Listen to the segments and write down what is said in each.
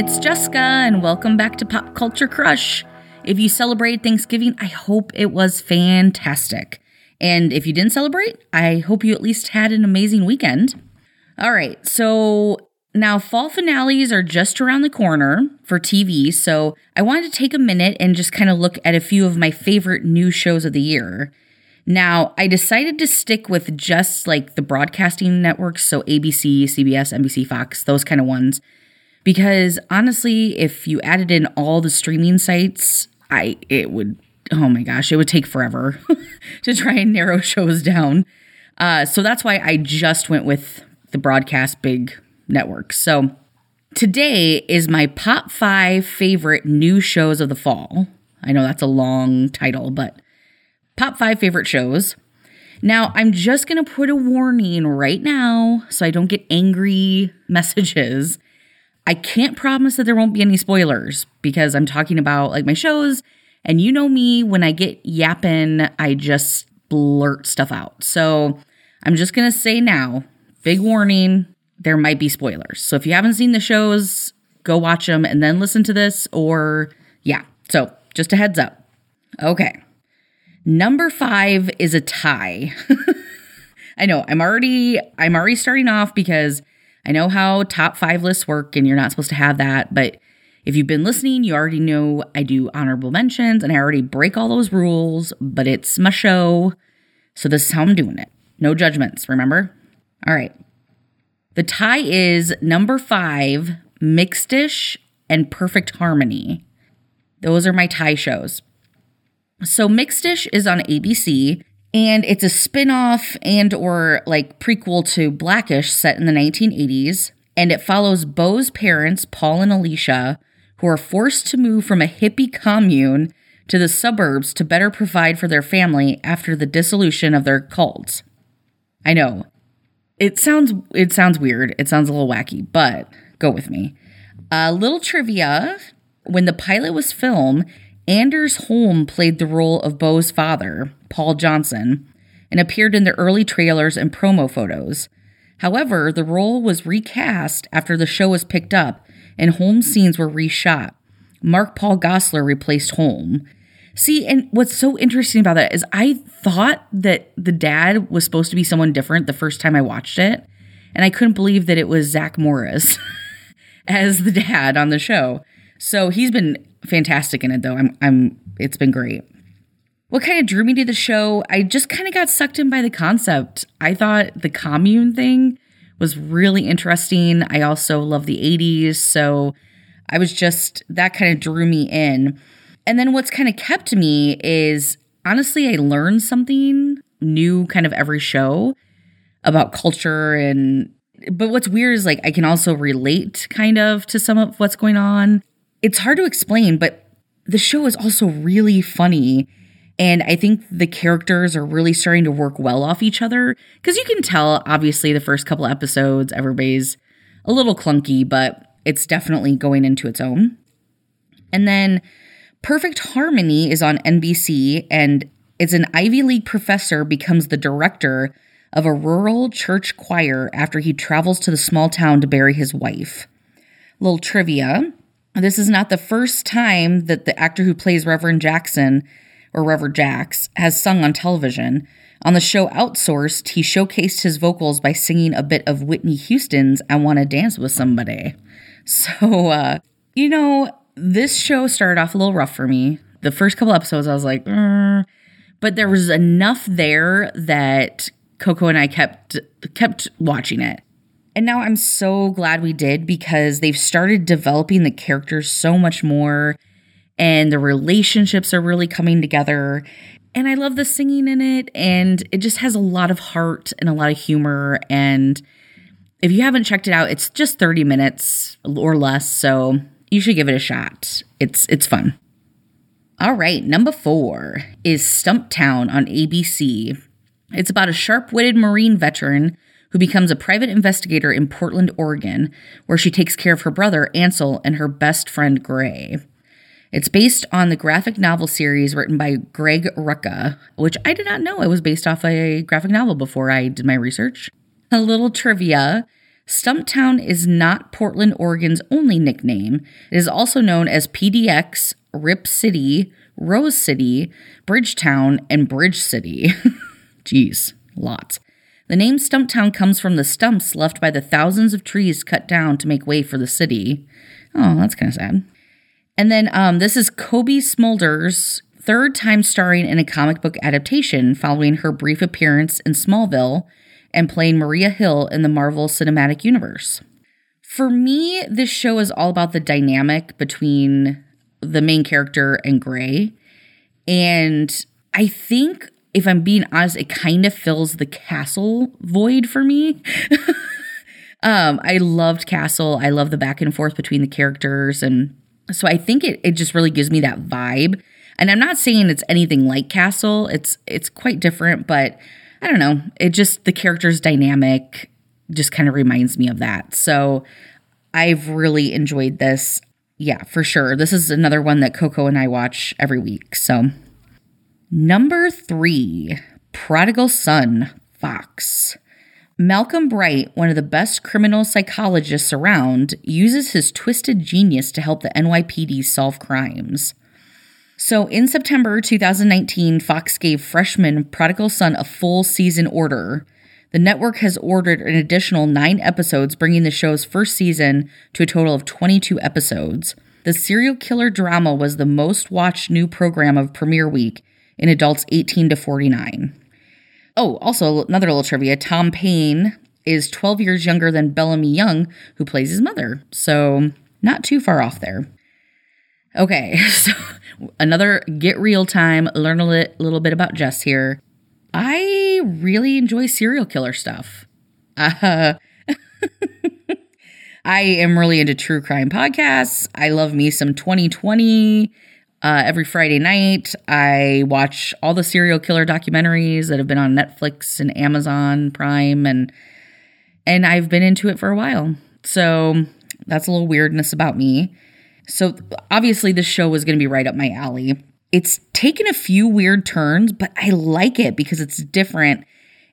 it's Jessica, and welcome back to Pop Culture Crush. If you celebrated Thanksgiving, I hope it was fantastic. And if you didn't celebrate, I hope you at least had an amazing weekend. All right, so now fall finales are just around the corner for TV, so I wanted to take a minute and just kind of look at a few of my favorite new shows of the year. Now, I decided to stick with just like the broadcasting networks, so ABC, CBS, NBC, Fox, those kind of ones. Because honestly, if you added in all the streaming sites, I it would oh my gosh, it would take forever to try and narrow shows down. Uh, so that's why I just went with the broadcast big networks. So today is my top five favorite new shows of the fall. I know that's a long title, but top five favorite shows. Now, I'm just going to put a warning right now so I don't get angry messages. I can't promise that there won't be any spoilers because I'm talking about like my shows and you know me when I get yapping, I just blurt stuff out. So, I'm just to say now, big warning, there might be spoilers. So if you haven't seen the shows, go watch them and then listen to this or yeah. So, just a heads up. Okay. Number five is a tie. I know I'm already I'm already starting off because I know how top five lists work and you're not supposed to have that, but if you've been listening, you already know I do honorable mentions and I already break all those rules, but it's my show. So this is how I'm doing it. No judgments, remember? All right. The tie is number five, Mixed-ish and Perfect Harmony. Those are my tie shows. So Mixed-ish is on ABC and it's a spin-off and or like prequel to Blackish set in the 1980s and it follows Bow's parents, Paul and Alicia, who are forced to move from a hippie commune to the suburbs to better provide for their family after the dissolution of their cult. I know. It sounds it sounds weird. It sounds a little wacky, but go with me. A little trivia, when the pilot was filmed, Anders Holm played the role of Bow's father, Paul Johnson, and appeared in the early trailers and promo photos. However, the role was recast after the show was picked up and Holm's scenes were reshot. Mark Paul Gosselaar replaced Holm. See, and what's so interesting about that is I thought that the dad was supposed to be someone different the first time I watched it, and I couldn't believe that it was Zach Morris as the dad on the show. So he's been fantastic in it though. I'm I'm it's been great. What kind of drew me to the show? I just kind of got sucked in by the concept. I thought the commune thing was really interesting. I also love the 80s, so I was just that kind of drew me in. And then what's kind of kept me is honestly I learned something new kind of every show about culture and but what's weird is like I can also relate kind of to some of what's going on it's hard to explain, but the show is also really funny. And I think the characters are really starting to work well off each other. Because you can tell, obviously, the first couple episodes, everybody's a little clunky, but it's definitely going into its own. And then Perfect Harmony is on NBC, and it's an Ivy League professor becomes the director of a rural church choir after he travels to the small town to bury his wife. Little trivia this is not the first time that the actor who plays Reverend Jackson, or Reverend Jax, has sung on television. On the show Outsourced, he showcased his vocals by singing a bit of Whitney Houston's I Want to Dance with Somebody. So, uh, you know, this show started off a little rough for me. The first couple episodes, I was like, mm. but there was enough there that Coco and I kept kept watching it. And now I'm so glad we did because they've started developing the characters so much more and the relationships are really coming together. And I love the singing in it and it just has a lot of heart and a lot of humor and if you haven't checked it out, it's just 30 minutes or less, so you should give it a shot. It's it's fun. All right, number 4 is Stumptown on ABC. It's about a sharp-witted Marine veteran who becomes a private investigator in Portland, Oregon, where she takes care of her brother, Ansel, and her best friend, Grey. It's based on the graphic novel series written by Greg Rucka, which I did not know it was based off a graphic novel before I did my research. A little trivia Stumptown is not Portland, Oregon's only nickname. It is also known as PDX, Rip City, Rose City, Bridgetown, and Bridge City. Jeez, lots. The name Stumptown comes from the stumps left by the thousands of trees cut down to make way for the city. Oh, that's kind of sad. And then um, this is Cobie Smulders' third time starring in a comic book adaptation following her brief appearance in Smallville and playing Maria Hill in the Marvel Cinematic Universe. For me, this show is all about the dynamic between the main character and Grey. And I think, if I'm being honest, it kind of fills the castle void for me. um, I loved Castle. I love the back and forth between the characters. And so I think it, it just really gives me that vibe. And I'm not saying it's anything like Castle. It's it's quite different, but I don't know. It just the character's dynamic just kind of reminds me of that. So I've really enjoyed this. Yeah, for sure. This is another one that Coco and I watch every week. So number three, Prodigal Son, Fox. Malcolm Bright, one of the best criminal psychologists around, uses his twisted genius to help the NYPD solve crimes. So in September 2019, Fox gave freshman Prodigal Son a full season order. The network has ordered an additional nine episodes, bringing the show's first season to a total of 22 episodes. The serial killer drama was the most watched new program of premiere week in adults 18 to 49. Oh, also, another little trivia Tom Payne is 12 years younger than Bellamy Young, who plays his mother. So, not too far off there. Okay, so another get real time, learn a li- little bit about Jess here. I really enjoy serial killer stuff. Uh, I am really into true crime podcasts. I love me some 2020. Uh, every Friday night, I watch all the serial killer documentaries that have been on Netflix and Amazon Prime, and and I've been into it for a while. So that's a little weirdness about me. So obviously, this show was going to be right up my alley. It's taken a few weird turns, but I like it because it's different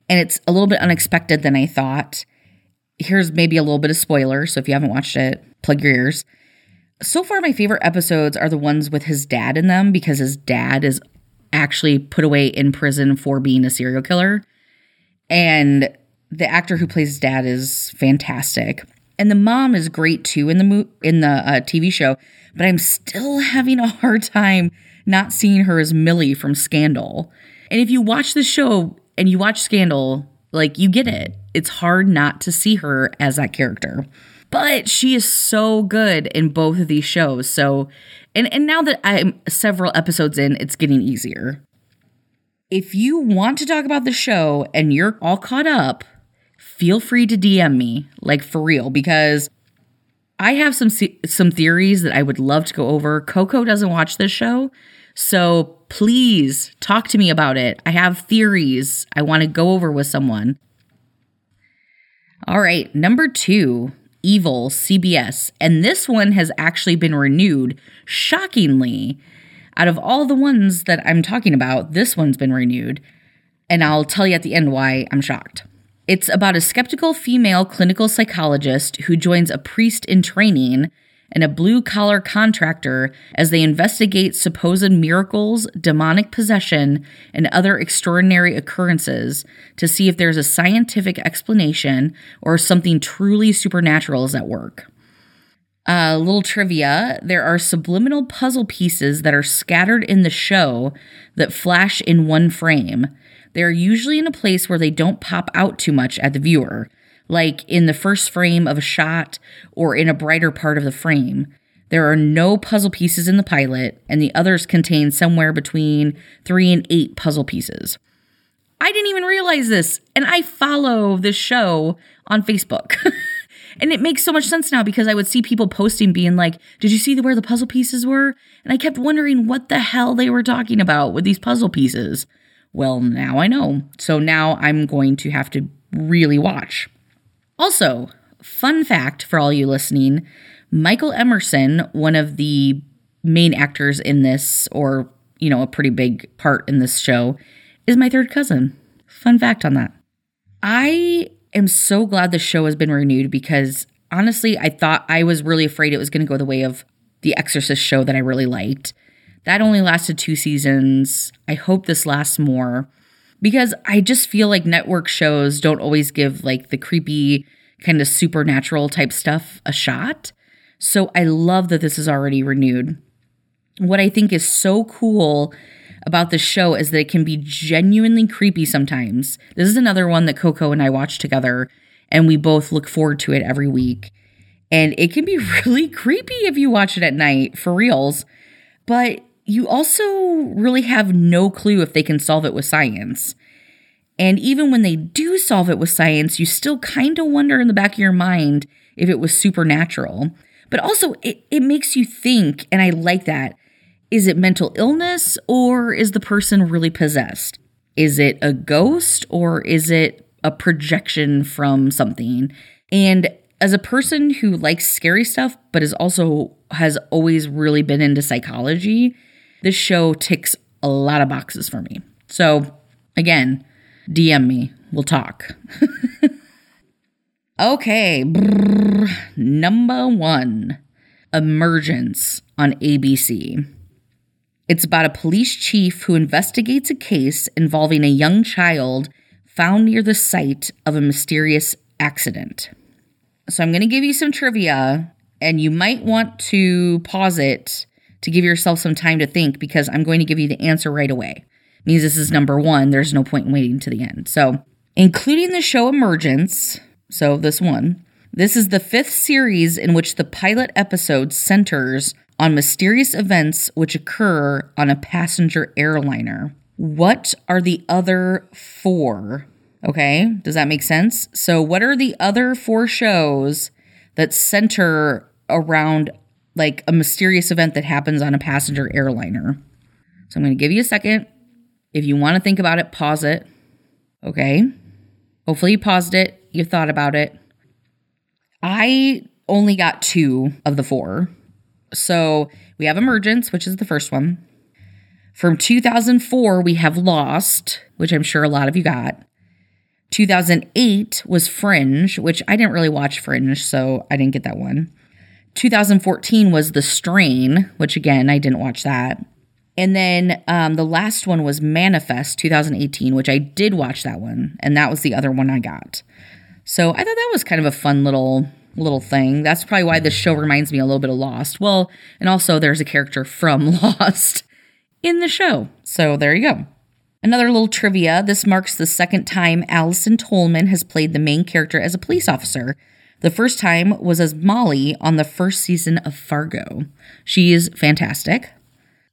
and it's a little bit unexpected than I thought. Here's maybe a little bit of spoiler. So if you haven't watched it, plug your ears. So far, my favorite episodes are the ones with his dad in them because his dad is actually put away in prison for being a serial killer. And the actor who plays his dad is fantastic and the mom is great too in the mo- in the uh, TV show, but I'm still having a hard time not seeing her as Millie from Scandal. And if you watch the show and you watch Scandal, like you get it. It's hard not to see her as that character. But she is so good in both of these shows. So and and now that I'm several episodes in, it's getting easier. If you want to talk about the show and you're all caught up, feel free to DM me, like for real, because I have some some theories that I would love to go over. Coco doesn't watch this show, so please talk to me about it. I have theories I want to go over with someone. All right, number 2, Evil CBS, and this one has actually been renewed shockingly. Out of all the ones that I'm talking about, this one's been renewed, and I'll tell you at the end why I'm shocked. It's about a skeptical female clinical psychologist who joins a priest in training and a blue collar contractor as they investigate supposed miracles, demonic possession, and other extraordinary occurrences to see if there's a scientific explanation or something truly supernatural is at work. A uh, little trivia there are subliminal puzzle pieces that are scattered in the show that flash in one frame. They are usually in a place where they don't pop out too much at the viewer, like in the first frame of a shot or in a brighter part of the frame. There are no puzzle pieces in the pilot, and the others contain somewhere between three and eight puzzle pieces. I didn't even realize this, and I follow this show on Facebook. and it makes so much sense now because I would see people posting being like, Did you see where the puzzle pieces were? And I kept wondering what the hell they were talking about with these puzzle pieces. Well, now I know. So now I'm going to have to really watch. Also, fun fact for all you listening Michael Emerson, one of the main actors in this, or, you know, a pretty big part in this show, is my third cousin. Fun fact on that. I am so glad the show has been renewed because honestly, I thought I was really afraid it was going to go the way of the Exorcist show that I really liked. That only lasted two seasons. I hope this lasts more because I just feel like network shows don't always give like the creepy kind of supernatural type stuff a shot. So I love that this is already renewed. What I think is so cool about the show is that it can be genuinely creepy sometimes. This is another one that Coco and I watch together, and we both look forward to it every week. And it can be really creepy if you watch it at night, for reals. But you also really have no clue if they can solve it with science. And even when they do solve it with science, you still kind of wonder in the back of your mind if it was supernatural. But also, it, it makes you think, and I like that. Is it mental illness or is the person really possessed? Is it a ghost or is it a projection from something? And as a person who likes scary stuff, but is also has always really been into psychology, this show ticks a lot of boxes for me. So, again, DM me. We'll talk. okay. Number one Emergence on ABC. It's about a police chief who investigates a case involving a young child found near the site of a mysterious accident. So I'm going to give you some trivia, and you might want to pause it to give yourself some time to think because I'm going to give you the answer right away. It means this is number one. There's no point in waiting to the end. So, including the show Emergence, so this one, this is the fifth series in which the pilot episode centers on mysterious events which occur on a passenger airliner. What are the other four? Okay, does that make sense? So, what are the other four shows that center around like a mysterious event that happens on a passenger airliner? So, I'm going to give you a second. If you want to think about it, pause it. Okay. Hopefully, you paused it, you thought about it. I only got two of the four. So we have Emergence, which is the first one. From 2004, we have Lost, which I'm sure a lot of you got. 2008 was Fringe, which I didn't really watch Fringe, so I didn't get that one. 2014 was The Strain, which again, I didn't watch that. And then um, the last one was Manifest 2018, which I did watch that one, and that was the other one I got. So I thought that was kind of a fun little little thing. That's probably why this show reminds me a little bit of Lost. Well, and also there's a character from Lost in the show. So there you go. Another little trivia this marks the second time Allison Tolman has played the main character as a police officer. The first time was as Molly on the first season of Fargo. She is fantastic.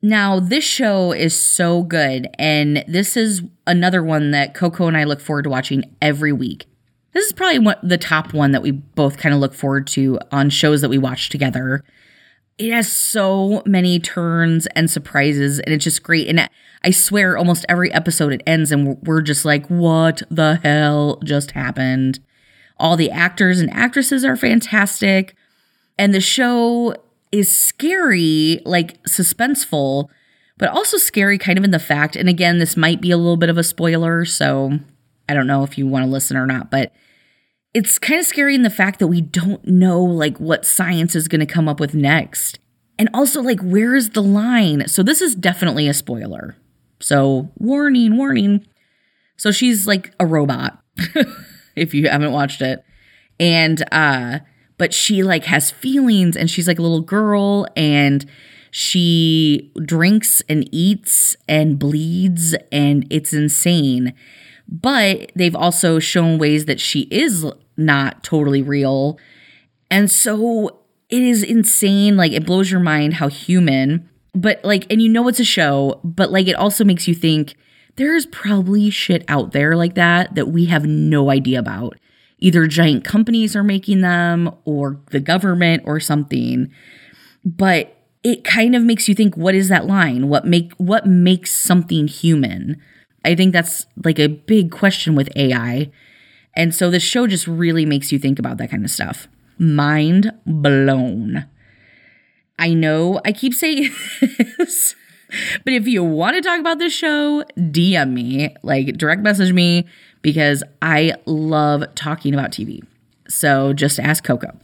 Now, this show is so good, and this is another one that Coco and I look forward to watching every week. This is probably the top one that we both kind of look forward to on shows that we watch together. It has so many turns and surprises, and it's just great. And I swear, almost every episode it ends, and we're just like, what the hell just happened? All the actors and actresses are fantastic, and the show is scary, like suspenseful, but also scary kind of in the fact. And again, this might be a little bit of a spoiler, so I don't know if you want to listen or not, but it's kind of scary in the fact that we don't know like what science is going to come up with next. And also like where is the line? So this is definitely a spoiler. So warning, warning. So she's like a robot if you haven't watched it. And uh but she like has feelings and she's like a little girl and she drinks and eats and bleeds and it's insane. But they've also shown ways that she is not totally real. And so it is insane. Like, it blows your mind how human, but like, and you know it's a show, but like, it also makes you think there's probably shit out there like that that we have no idea about. Either giant companies are making them or the government or something. But it kind of makes you think what is that line? What make what makes something human? I think that's like a big question with AI. And so the show just really makes you think about that kind of stuff. Mind blown. I know I keep saying this, but if you want to talk about this show, DM me, like direct message me, because I love talking about TV. So just ask Coco.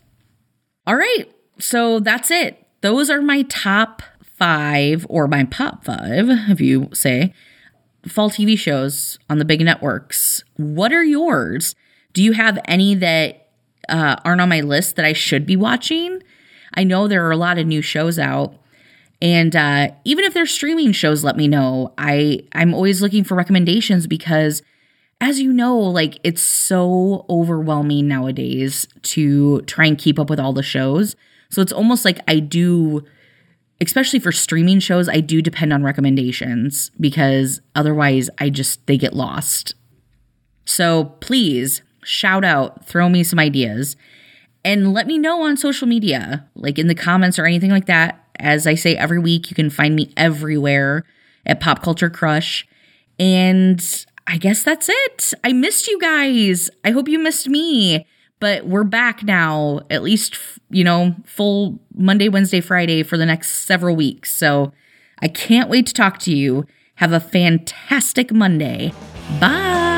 All right. So that's it. Those are my top five, or my pop five, if you say, fall TV shows on the big networks. What are yours? Do you have any that uh, aren't on my list that I should be watching? I know there are a lot of new shows out. And uh, even if they're streaming shows, let me know. I I'm always looking for recommendations because, as you know, like it's so overwhelming nowadays to try and keep up with all the shows. So it's almost like I do, especially for streaming shows, I do depend on recommendations because otherwise I just they get lost. So please shout out, throw me some ideas, and let me know on social media, like in the comments or anything like that as I say every week, you can find me everywhere at Pop Culture Crush. And I guess that's it. I missed you guys. I hope you missed me. But we're back now, at least, you know, full Monday, Wednesday, Friday for the next several weeks. So I can't wait to talk to you. Have a fantastic Monday. Bye.